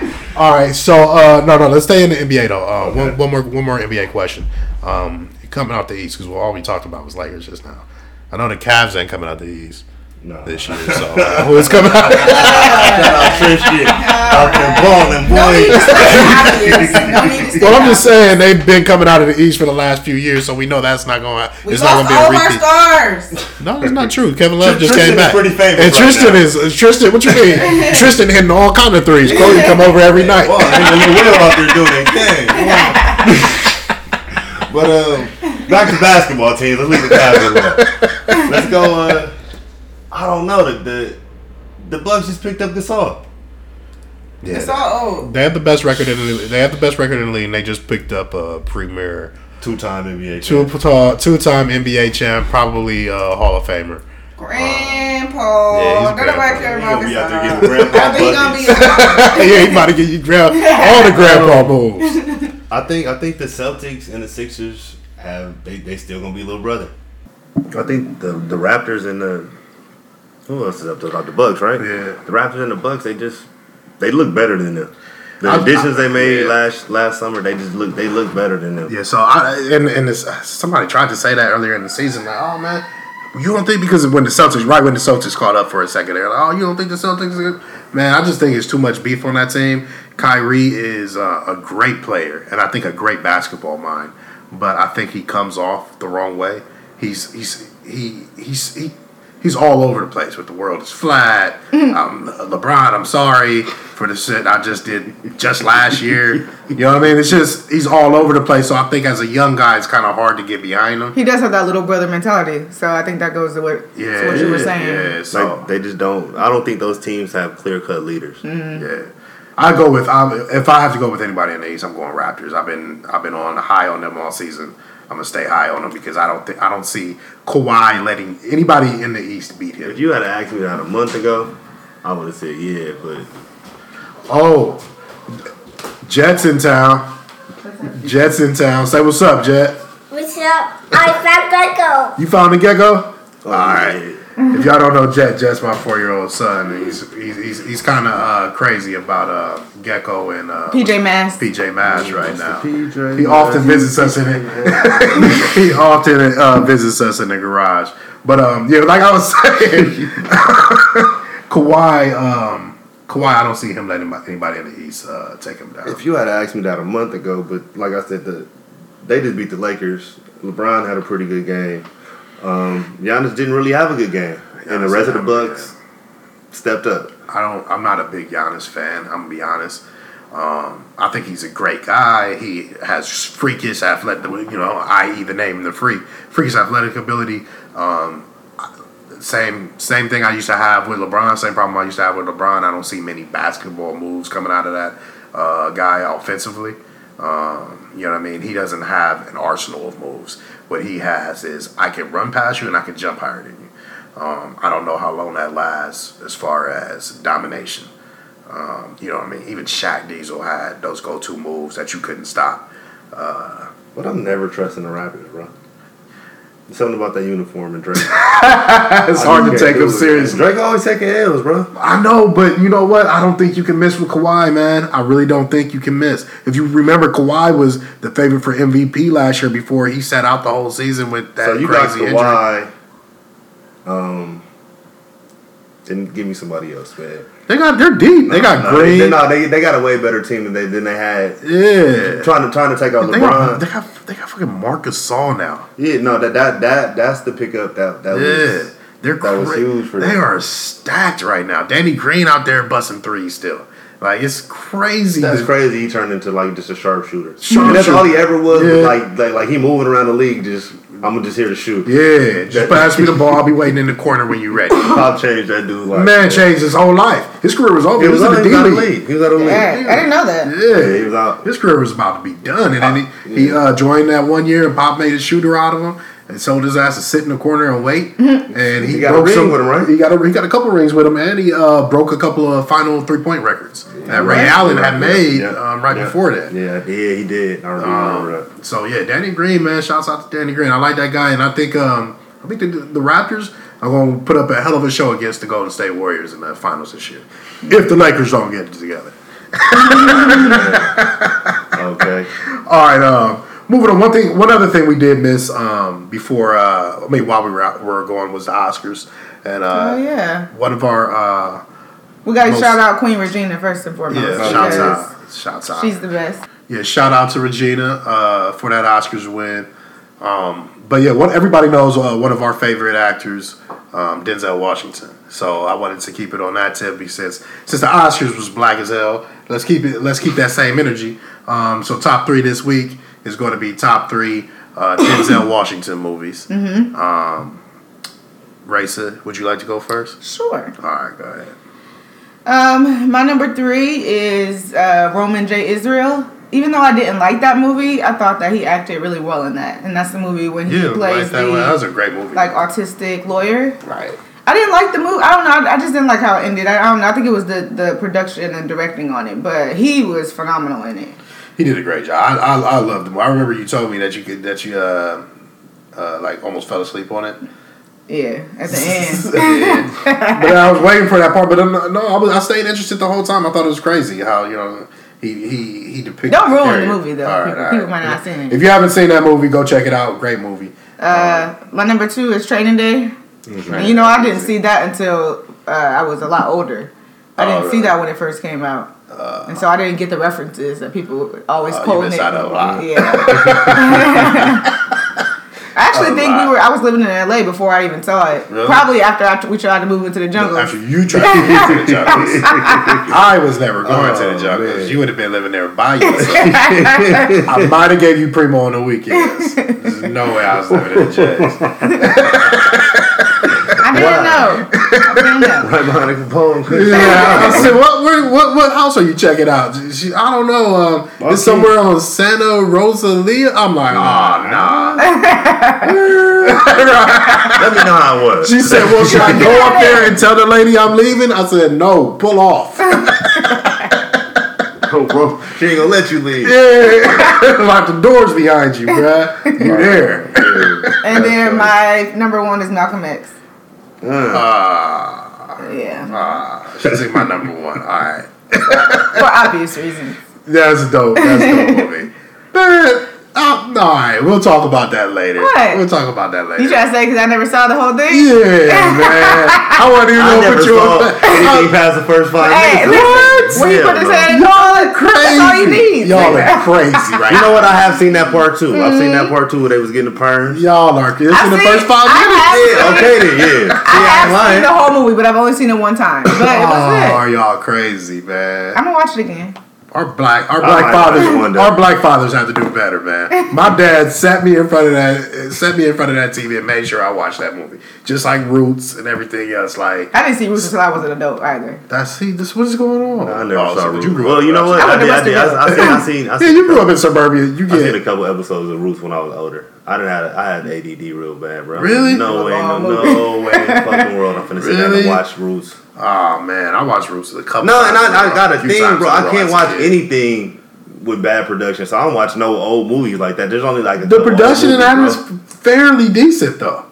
Nikes? All right, so uh, no, no, let's stay in the NBA though. Uh, one, one more, one more NBA question. Um, coming out the East because all we talked about was Lakers just now. I know the Cavs ain't coming out the East No. this year, so who is coming out? Shout out Tristan. There balling, no need boy. to stay obvious. No need to stay well, I'm just saying they've been coming out of the East for the last few years, so we know that's not going. We It's not going to all be of a our repeat. stars. No, that's not true. Kevin Love just Tristan came is back. pretty famous and right Tristan now. is uh, Tristan. What you mean? Tristan hitting all kind of threes. Cody come over every night. Wow, nigga Lil Will out there doing their thing. but um, back to basketball teams. Let's leave the basketball. Let's go. Uh, I don't know. The, the the Bucks just picked up this all. Yeah, It's all old. Oh. they have the best record in the they have the best record in the league. and They just picked up a premier Two time NBA. two champ. two time NBA champ, probably a Hall of Famer. Grandpa. Yeah, he's Don't nobody grandpa. care about gonna this. be out there getting grandpa I think he gonna be. yeah, he about to get you grab all the grandpa moves. I think I think the Celtics and the Sixers have they they still gonna be little brother. I think the the Raptors and the who else is up to about The Bucks, right? Yeah. The Raptors and the Bucks, they just they look better than them. The additions they made yeah. last last summer, they just look they look better than them. Yeah, so I and and this, somebody tried to say that earlier in the season, like, oh man, you don't think because when the Celtics, right when the Celtics caught up for a second, they're like, oh, you don't think the Celtics? Are good? Man, I just think it's too much beef on that team. Kyrie is uh, a great player, and I think a great basketball mind, but I think he comes off the wrong way. He's he's he he's he. He's all over the place with the world is flat. Um, LeBron, I'm sorry for the shit I just did just last year. You know what I mean? It's just he's all over the place. So I think as a young guy, it's kind of hard to get behind him. He does have that little brother mentality, so I think that goes to what, Yeah, to what you were saying. Yeah, so Like they just don't. I don't think those teams have clear cut leaders. yeah, I go with I'm, if I have to go with anybody in the East, I'm going Raptors. I've been I've been on high on them all season. I'm gonna stay high on them because I don't think I don't see Kawhi letting anybody in the East beat him. If you had asked me that a month ago, I would have said yeah, but Oh, Jets in town. Jets in town. Say what's up, Jet. What's up? I found Gecko. You found the gecko? oh, All right. If y'all don't know Jet, Jet's my four year old son. He's he's he's, he's kind of uh, crazy about uh, Gecko and uh, PJ Masks. PJ Masks right now. PJ He often visits us in it. he often uh, visits us in the garage. But um, yeah, like I was saying, Kawhi, um, Kawhi, I don't see him letting anybody in the East uh, take him down. If you had asked me that a month ago, but like I said, the they just beat the Lakers. LeBron had a pretty good game. Um, Giannis didn't really have a good game, and the rest of the didn't have a good Bucks stepped up. I don't. I'm not a big Giannis fan. I'm gonna be honest. Um, I think he's a great guy. He has freakish athletic, you know, i.e. the name the freak, freakish athletic ability. Um, same same thing I used to have with LeBron. Same problem I used to have with LeBron. I don't see many basketball moves coming out of that uh, guy offensively. Um, you know what I mean? He doesn't have an arsenal of moves. What he has is I can run past you and I can jump higher than you. Um, I don't know how long that lasts as far as domination. Um, you know what I mean? Even Shaq Diesel had those go-to moves that you couldn't stop. But I'm never trusting the Raptors, bro. There's something about that uniform and Drake. it's hard to take him seriously. Drake always taking L's, bro. I know, but you know what? I don't think you can miss with Kawhi, man. I really don't think you can miss. If you remember, Kawhi was the favorite for MVP last year before he sat out the whole season with that So you got crazy injury. Um, didn't give me somebody else, man. They got they're deep. They got No, Green. They, no, they, they got a way better team than they than they had. yeah. Trying to trying to take out They got, LeBron. they got they got fucking Marc Gasol now. yeah, no, that that that that's the pickup that that Yeah. was. They're that was huge for They them. are stacked right now. Danny Green out there busting threes still. Like it's crazy. That's the- crazy. He turned into like just a sharpshooter. And that's all he ever was. Yeah. Like, like like he moving around the league. Just I'm just here to shoot. Yeah, just pass me the ball. I'll be waiting in the corner when you're ready. Pop changed that dude. Like Man changed his whole life. His career was over. He He was, was in out, the he was out D of the League. league. He was out of the league. Yeah, I didn't know that. Yeah, he was out. his career was about to be done, and then he, he uh, joined that one year, and Pop made a shooter out of him, and told his ass to sit in the corner and wait. And he, He got a ring some, with him, right? He got a he got a couple rings with him, and he uh, broke a couple of final three point records that Ray Allen had made Yeah. um, right Yeah. before that. Yeah, yeah, he did. I remember that. Um, so yeah, Danny Green, man, shouts out to Danny Green. I like that guy, and I think um, I think the, the Raptors are going to put up a hell of a show against the Golden State Warriors in the finals this year, if the Lakers don't get it together. Okay. All right, um, moving on. One thing, one other thing we did miss um, before, uh, I mean, while we were out, we were going was the Oscars, and uh, Oh yeah, one of our uh, we got to shout out Queen Regina first and foremost. yeah, shouts out, shouts out. She's the best. Yeah, shout out to Regina uh, for that Oscars win. Um, but yeah, what everybody knows uh, one of our favorite actors, um, Denzel Washington. So I wanted to keep it on that tip because since the Oscars was black as hell, let's keep it. Let's keep that same energy. Um, so top three this week is going to be top three uh, Denzel Washington movies. Mm-hmm. Um, Raisa, would you like to go first? Sure. All right, go ahead. Um, my number three is uh, Roman J. Israel. Even though I didn't like that movie, I thought that he acted really well in that, and that's the movie when he Yeah, plays like that, the one. that was a great movie. like autistic lawyer. right. I didn't like the movie. I don't know. I, I just didn't like how it ended. I, I don't know. I think it was the the production and directing on it, but he was phenomenal in it. He did a great job. I, I, I loved him. I remember you told me that you could that you uh, uh, like almost fell asleep on it. Yeah, at the end. Yeah. but I was waiting for that part. But no, no I, was, I stayed interested the whole time. I thought it was crazy how you know he he he depicted. Don't ruin the character. movie, though. All right, People- all people might not have seen it. If you haven't seen that movie, go check it out. Great movie. Uh, my number two is Training Day. And you know, I didn't see that until uh, I was a lot older. I didn't Oh, see that when it first came out. and so I didn't get the references that people always you quoting missed it. out a lot. Yeah. I actually A think lot. we were. I was living in LA before I even saw it. Really? Probably after I, we tried to move into the jungle. After you tried to get to the jungles, I was never going to Oh, the jungle. You would have been living there by yourself. I might have gave you primo on the weekends. There's no way I was living in the J's. I didn't know. I didn't know. Right behind the Capone. Yeah, I said, what, where, what, what house are you checking out? She, I don't know. Um, it's somewhere on Santa Rosalia. I'm like, oh, nah. Let me know how it was. She said, well, should I go up there and tell the lady I'm leaving? I said, no, pull off. Oh, bro, she ain't gonna let you leave. Yeah, lock the doors behind you, bruh. You there? And then my number one is Malcolm X. Ah, Yeah, ah, she's like my number one. All right, for obvious reasons. that's dope. That's dope movie. Man, uh, all right, we'll talk about that later. What? We'll talk about that later. You trying to say because I never saw the whole thing? Yeah, man. I wasn't even I gonna never put you saw on. anything past the first five Hey, minutes. listen, when he Hell put his no. head in the Y'all are crazy. that's all you need. Y'all are crazy, right? You know what? I have seen that part too. I've seen that part too where they was getting the perms. Y'all are. This I in the first five minutes. have- Yeah, okay then, yeah. I See, have ain't lying. seen the whole movie, but I've only seen it one time. But it was Oh, good. are y'all crazy, man? I'm gonna watch it again. Our black, our black might fathers, watch it one day. our black fathers have to do better, man. My dad sat me in front of that, set me in front of that TV and made sure I watched that movie, just like Roots and everything else. Like I didn't see Roots until I was an adult either. that's see, this what is going on? I never Oh, saw so Roots. You grew well, up you know what? I I, went did. to I, did. I, I, seen, I seen. I Yeah, you grew up in suburbia. You I seen a couple episodes of Roots when I was older. I didn't have I had ADD real bad, bro. Really? No way, no, no way in the fucking world. I'm finna sit down and watch Roots. oh man, I watched Roots a couple. No, and I, I got a few thing, bro. I can't watch kid. anything with bad production, so I don't watch no old movies like that. There's only like a The production in that movies, fairly decent though.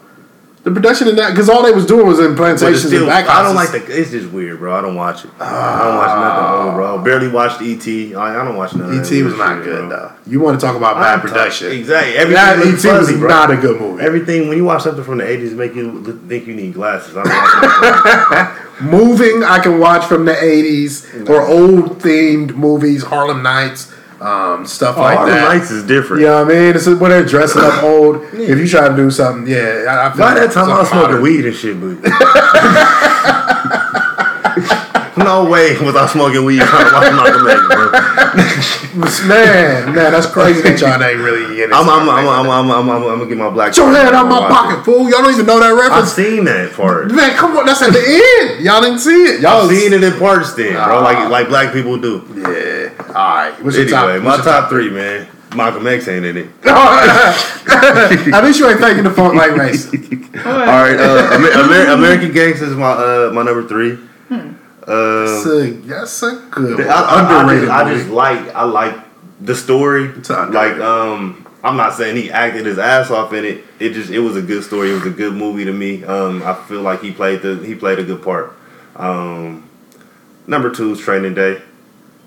The production in that because all they was doing was in plantations still, and back I don't like the. It's just weird, bro. I don't watch it. I don't watch nothing ah. old, bro. Barely watched ET. I, I don't watch nothing. ET was not good though. You want to talk about bad production? talking- Exactly. Everything looks ET fuzzy, was bro. not a good movie. Everything when you watch something from the '80s, make you look- think you need glasses. Moving, I can watch from the '80s mm. or old themed movies, Harlem Nights, um, stuff like Harlem that. Nights is different. You know what I mean? This is when they're dressing up old. If you try to do something, yeah, I, I feel By like that time, I was smoking weed and shit, but. no way was I smoking weed trying to watch Malcolm X, bro. Man, man, that's crazy that y'all ain't really getting. I'm, I'm, I'm, I'm, I'm, I'm, I'm, I'm gonna get my black. Get your hand out my pocket, fool! Y'all don't even know that it. I've reference. seen that part. Man, come on, that's at the end. Y'all didn't see it. Y'all I've seen it in parts, then, bro. Ah. Like, like black people do. Yeah. All right. What's your Anyway, top? my your top three, man. Malcolm X ain't in it. At least you ain't faking the funk like race. All right, uh, Amer- Amer- American Gangster is my uh, my number three. That's Uh, a, that's a good, I, one. I, I, underrated just, I just like I like the story. Like um, I'm not saying he acted his ass off in it. It just it was a good story. It was a good movie to me. Um, I feel like he played the he played a good part. Um, number two is Training Day.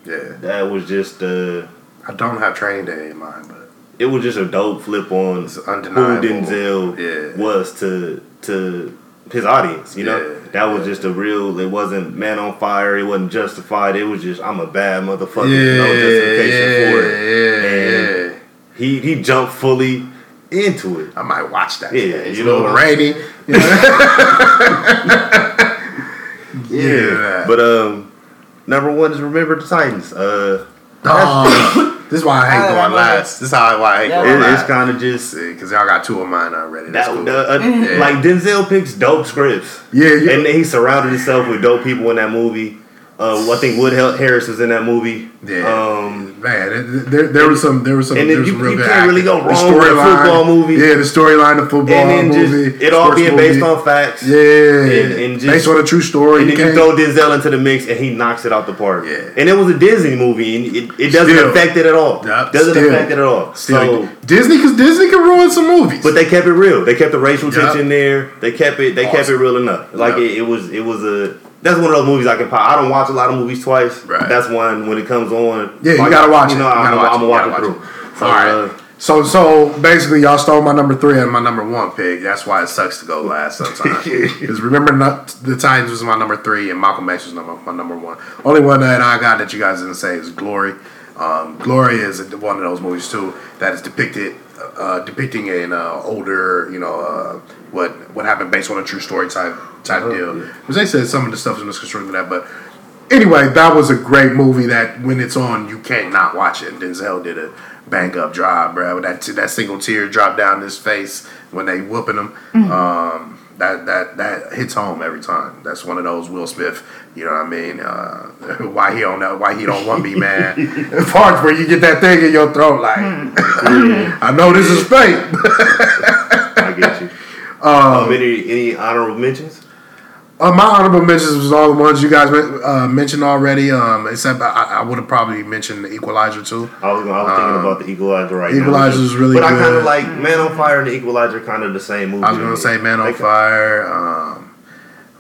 Yeah, That was just uh, I don't have Training Day in mind, but it was just a dope flip on who. Denzel Yeah. was to to his audience. You know, Yeah, that was yeah. just a real. It wasn't man on fire. It wasn't justified. It was just I'm a bad motherfucker. yeah, no justification yeah, for it. yeah, yeah. He he jumped fully into it. I might watch that. Yeah, today. You a little know. rainy. Yeah. But um, number one is Remember the Titans. Uh, Oh, This is why I hate I going love last. This is how why I hate Yeah. going It, it's kind of just because y'all got two of mine already. That's that. cool. the- uh, Mm-hmm. Like Denzel picks dope scripts. Yeah, yeah. And he surrounded himself with dope people in that movie. Uh, I think Wood Harris was in that movie. Yeah, Um, man, it- there, there was some, there was some, and there then you- you can't really go The wrong with a football movie. Yeah, the storyline, the football and then movie, just it all being based on facts. Yeah, And- and just- based on a true story. And you then you throw Denzel into the mix, and he knocks it out the park. Yeah. And it was a Disney movie, and it, it doesn't Still. affect it at all. Yup, doesn't still. affect it at all. Still, So, Disney, because Disney can ruin some movies. but they kept it real. They kept the racial Yup. tension there. They kept it. They kept it real enough. Like Yup. it, it was. It was a. That's one of those movies I can pop. I don't watch a lot of movies twice. Right. That's one when it comes on. Yeah, you like, gotta watch You it. know, You I'm, gotta gonna- watch I'm it. gonna watch it through. watch So, All right. uh, So so basically, y'all stole my number three and my number one pick. That's why it sucks to go last sometimes. Because remember, not, the Titans was my number three and Malcolm X was number, my number one. Only one that I got that you guys didn't say is Glory. Um, Glory is one of those movies too that is depicted uh, depicting an uh, older, you know, uh, what what happened based on a true story type type deal. Because they said some of the stuff is misconstrued in that, but anyway, that was a great movie. That when it's on, you can't not watch it. Denzel did a bang up job, bro. That that single tear dropped down his face when they whooping him. Um, that that that hits home every time. That's one of those Will Smith. You know what I mean? Uh, why he don't know? Why he don't want me, man? Parts where you get that thing in your throat, like I know this is fake. I get you. um, any any honorable mentions? Uh, my honorable mentions was all the ones you guys uh, mentioned already. Um, except I, I would have probably mentioned the Equalizer too. I was, I was thinking about the Equalizer right now. Equalizer is really But I kind of like Man on Fire and the Equalizer, kind of the same movie. I was gonna say Man on Like, Fire. Um,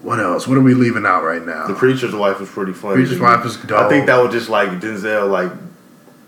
what else? What are we leaving out right now? The Preacher's Wife was pretty funny. Preacher's. Wife was dope. I think that was just like Denzel, like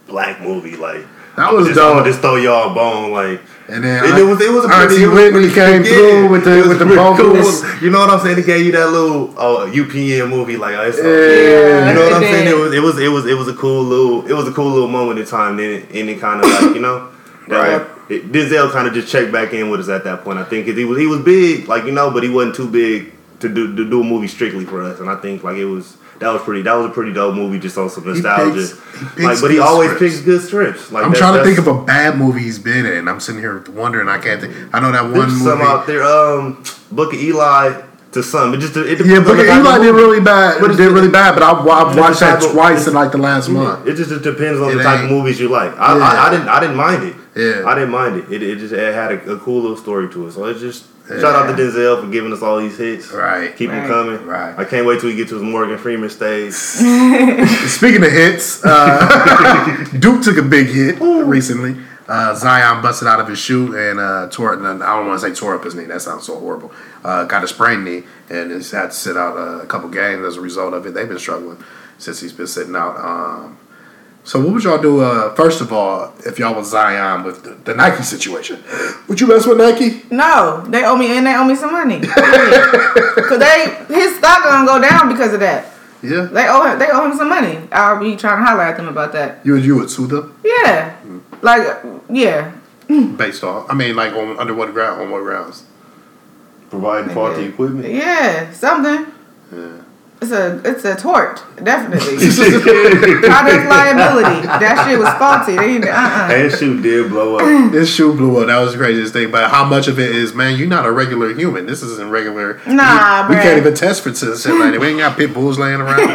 black movie, like That I'ma was just, I'ma dope. just throw y'all a bone, like. and then And it was it was a pretty, it was Whitney pretty- came yeah, through with the with the pretty cool. You know what I'm saying? It gave you that little uh, oh, UPN movie, like oh, it's all- Yeah. You know what I'm It saying? It was it was it was it was a cool little it was a cool little moment in time. Then it, and it kind of like you know, Right. was- it, Denzel kind of just checked back in with us at that point. I think 'cause he was he was big, like you know, but he wasn't too big to do to do a movie strictly for us. And I think like it was that was pretty that was a pretty dope movie just on some nostalgia. picks- he picks like, but he always scripts. picks good strips. Like I'm that- trying to think of a bad movie he's been in. I'm sitting here wondering. I can't think. I know that one movie. some out there. Um, Book of Eli to some. It just it depends yeah, on but the type of Eli did really bad. But it's did really bad. But I, I watched that twice in like the last month. It just it depends on It the type of movies you like. I, Yeah. I, I didn't I didn't mind it. Yeah. I didn't mind it. It, it just it had a, a cool little story to it. So it's just shout out to Denzel for giving us all these hits. Right. Keep them coming. Right. I can't wait till we get to his Morgan Freeman stage. Speaking of hits, uh, Duke took a big hit recently. Uh, Zion busted out of his shoe and uh, tore. And I don't want to say tore up his knee. That sounds so horrible. Uh, got a sprained knee and has had to sit out uh, a couple games as a result of it. They've been struggling since he's been sitting out. Um, so what would y'all do? Uh, first of all, if y'all was Zion with the, the Nike situation, would you mess with Nike? No, they owe me and they owe me some money. Cause they his stock gonna go down because of that. Yeah. They owe him, they owe him some money. I'll be trying to holler at them about that. You would you would sue them Yeah, like yeah. based off. I mean, like on under what ground? On what grounds? Providing faulty equipment. Yeah, something. Yeah. It's a it's a tort, definitely. Product liability. That shit was faulty. They uh uh And shoe did blow up. This shoe blew up. That was the craziest thing. But how much of it is, man? You're not a regular human. This isn't regular. Nah, we, we can't even test for this shit like that. We ain't got pit bulls laying around.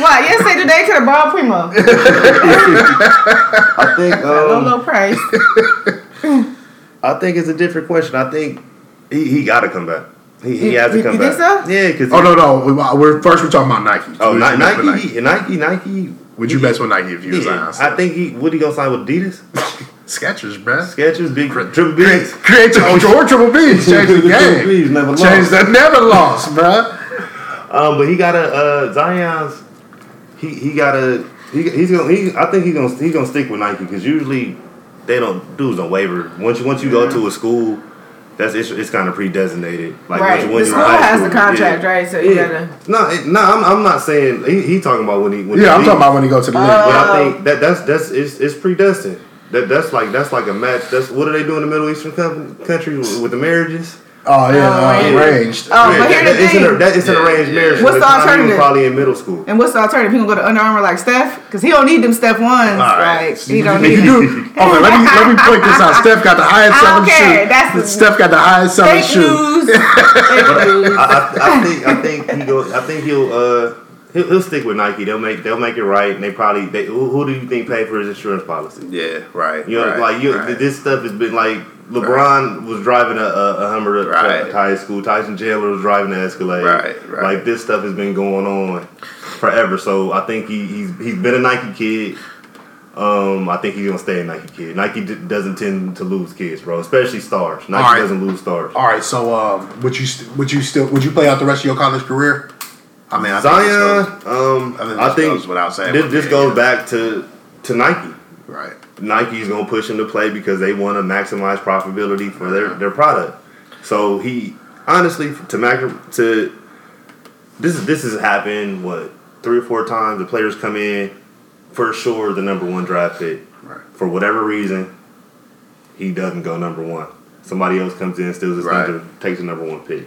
What? Yesterday today to the bought Primo. I think Low um, low price. I think it's a different question. I think he, he got to come back. He, he You- has to come you back. think so? Yeah, because oh no, no. We- We're first. We're talking about Nike. Oh, Would Ni- you mess with Nike, Nike, Nike. Would you mess with Nike if you was Yeah, I think he. would he gonna sign with Adidas? Skechers, bruh. Skechers, big triple Create, B's. create your, your triple B's. Change the game. B's never lost. Change the never lost, bruh. Um, but he got a uh, Zion's. He he got a. He, he's gonna. He, I think he's gonna. He's gonna stick with Nike because usually they don't dudes don't waver. Once you once you go to a school, that's it's, it's kind of pre-designated. Like Right. once you, once The you're in school has the contract, yeah. right? So you Yeah. gotta. No, it, no, I'm, I'm not saying he, he talking about when he. When Yeah, he I'm talking about when you go to the league. But I Oh. think that that's that's it's, it's predestined. That that's like that's like a match. That's what do they do in the Middle Eastern com- countries with, with the marriages? Oh yeah, uh, arranged. Oh, Yeah, but here's that- the it's an, thing. that, it's an Yeah, arranged yeah. marriage. What's from the time he was alternative? Probably in middle school. And what's the alternative? He gonna go to Under Armour like Steph? Because he don't need them Steph ones. right. Like he don't You need do- them. Okay, let me let me point this out. Steph got the highest selling Okay, shoe. that's the- Steph got the highest selling Fake shoe. news. Fake news. I, I, I think I think he go. I think he'll uh he'll, he'll stick with Nike. They'll make they'll make it right. And they probably they, who, who do you think paid for his insurance policy? Yeah, right. You know, right, like you, right. this stuff has been like LeBron was driving a, a, a Hummer to, Right. to high school. Tyson Chandler was driving an Escalade. Right, right. Like this stuff has been going on forever. So I think he, he's he's been a Nike kid. Um, I think he's gonna stay a Nike kid. Nike d- doesn't tend to lose kids, bro, especially stars. Nike All right. doesn't lose stars. All right, so um, would you st- would you still would you play out the rest of your college career? I mean, I think this Zion, goes- um, I think I think goes without saying this, this goes back to to Nike. right. Nike's gonna push him to play because they want to maximize profitability for their, uh-huh. their product. So he honestly to mac to this is this has happened what three or four times. The players come in for sure the number one draft pick Right. for whatever reason he doesn't go number one. Somebody else comes in, steals his Right. number, takes the number one pick.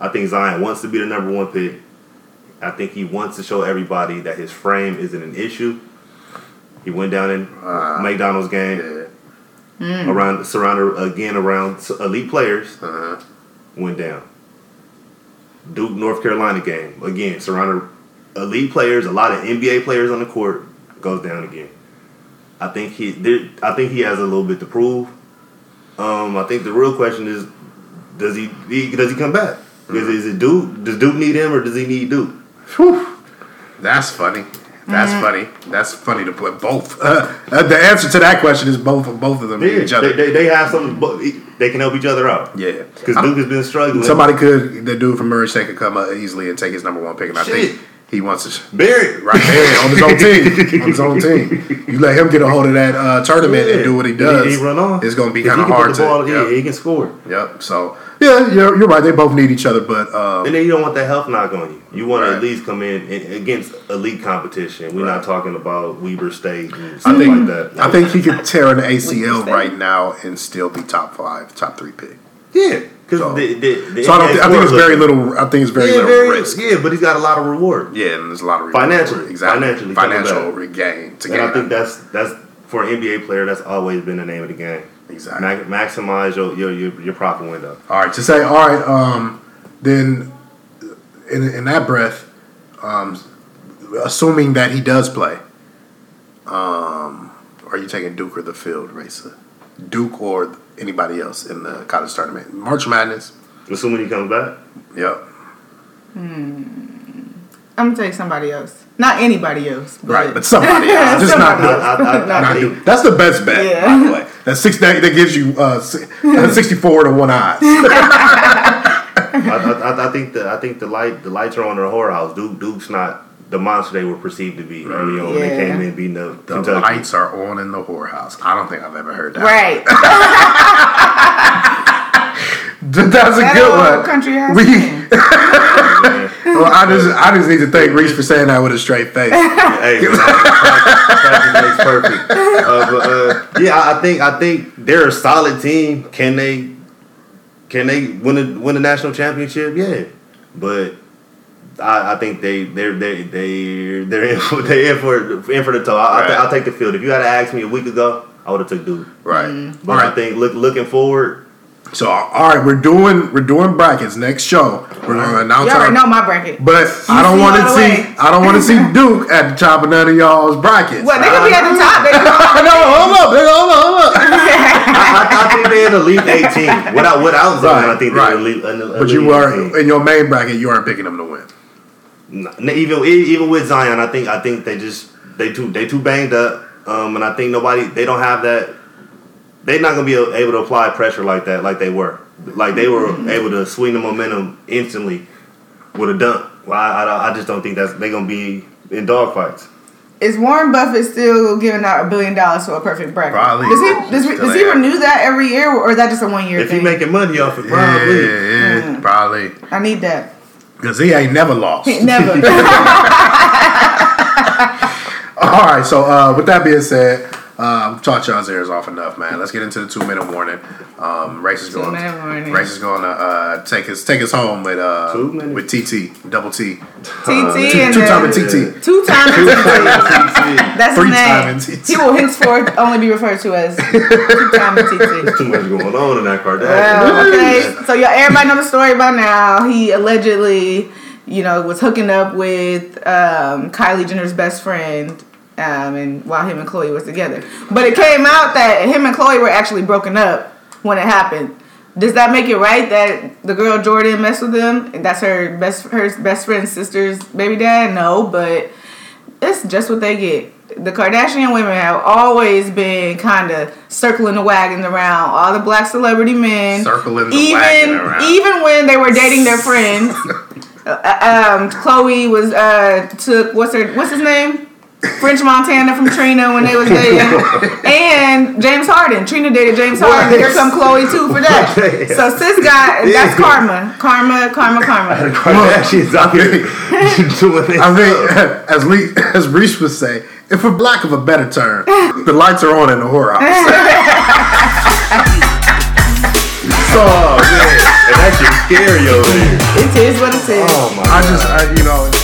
I think Zion wants to be the number one pick. I think he wants to show everybody that his frame isn't an issue. He went down in Uh, McDonald's game Yeah. around surrounded again around elite players Uh-huh. went down. Duke North Carolina game again surrounded elite players, a lot of NBA players on the court goes down again. I think he there, I think he has a little bit to prove. Um, I think the real question is, does he, he does he come back? Is, is it Duke? Does Duke need him or does he need Duke? Whew. That's funny. That's funny. That's funny to put both. Uh, the answer to that question is both of both of them Yeah, each other. they, they, they have some. They can help each other out. yeah, Because Duke has been struggling. somebody could the dude from Murray State could come up easily and take his number one pick, and I think he wants to. Barrett, Right there on his own team. on his own team. You let him get a hold of that uh, tournament and do what he does. He, he run off. It's going to be kind of hard ball- to. Yeah, he can score. Yep. So yeah, you're, you're right. They both need each other, but um, And then you don't want that health knock on you. You want to at least come in in- against elite competition. We're Right. not talking about Weber State and I think like that. I think he could tear an ACL right now and still be top five, top three pick. yeah, because So- the, the, the So I don't. NBA Thi- I think it's very little. I think it's very yeah, little very, risk. Yeah, but he's got a lot of reward. Yeah, and there's a lot of reward. Financially. exactly. Financially financial back. gain to And I think that's that's for an NBA player. That's always been the name of the game. Exactly. Ma- maximize your, your your your profit window. All right, to say, all right, um, then in, in that breath, um, assuming that he does play, um, are you taking Duke or the field, Racer? Duke or anybody else in the college tournament? March Madness. Assuming he comes back. Yep. I'm gonna take somebody else. Not anybody else. But Right, but somebody else. Just not I, Duke. I, I, I Not think Duke. That's the best bet, Yeah. By the way. That's six. That, that gives you uh, uh, sixty-four to one odds. I, I, I think the I think the light the lights are on their whorehouse. Duke Duke's not the monster they were perceived to be early on. They Yeah. came in beating the, The Kentucky. lights are on in the whorehouse. I don't think I've ever heard that. right. That's a That good one. country ass We- Well, I just I just need to thank Reese for saying that with a straight face. Hey, man, practice makes perfect. Uh, but, uh, yeah, I I think I think they're a solid team. Can they can they win a win a national championship? Yeah, but I, I think they they're they they they're in for, they're in for in for the toe. I, Right. will take the field. If you had asked me a week ago, I would have took Duke. Right. But All I think look looking forward. So all right, we're doing we're doing brackets next show. We're going to announce You already know my bracket. But I don't want to see. I don't want to see Duke at the top of none of y'all's brackets. What they could be at the top. They no, hold up, nigga, hold up, hold up. I, I, I think they're an elite eighteen. Without without Zion, I think they're Right, an elite. An, But you elite are 18. in your main bracket. You aren't picking them to win. N- even even with Zion, I think I think they just they too they too banged up, um, and I think nobody they don't have that. They're not gonna be able to apply pressure like that, like they were, like they were able to swing the momentum instantly with a dunk. Well, I, I, I just don't think that's they're gonna be in dogfights. Is Warren Buffett still giving out a billion dollars for a perfect bracket? Probably. Does he does, he- Still does he renew that every year, or is that just a one year thing? If thing? you making money off it, Yeah, probably. yeah, probably. I need that. Because he ain't never lost. He Never. All right. So uh, with that being said, Uh, we've taught y'all's ears off enough, man. Let's get into the two minute warning. Um, Race is going. Two-minute warning. Race is going to uh, take us take us home with uh, Two with TT double T. TT Two, and two time and TT. Two times TT. That's Three his time name. and TT. He will henceforth only be referred to as two time TT. Too much going on in that Kardashian. Well, okay, so y'all, everybody know the story by now. He allegedly, you know, was hooking up with um, Kylie Jenner's best friend, um, and while him and Khloé was together. But it came out that him and Khloé were actually broken up when it happened. Does that make it right that the girl Jordyn messed with him? And that's her best her best friend's sister's baby dad? No, but it's just what they get. The Kardashian women have always been kind of circling the wagon around all the black celebrity men. Circling the even, wagon around. Even when they were dating their friends. uh, um, Khloé was uh took what's her what's his name? French Montana from Trina when they was dating, and James Harden. Trina dated James Harden. Here come Khloé too for that. So sis got that's karma, karma, karma, karma. Kardashians out here doing this. I mean, as Lee, as Reese would say, if for lack of a better term, the lights are on in the whorehouse. Oh man, and that shit's scary over there. It is what it is. Oh my I just, I, you know,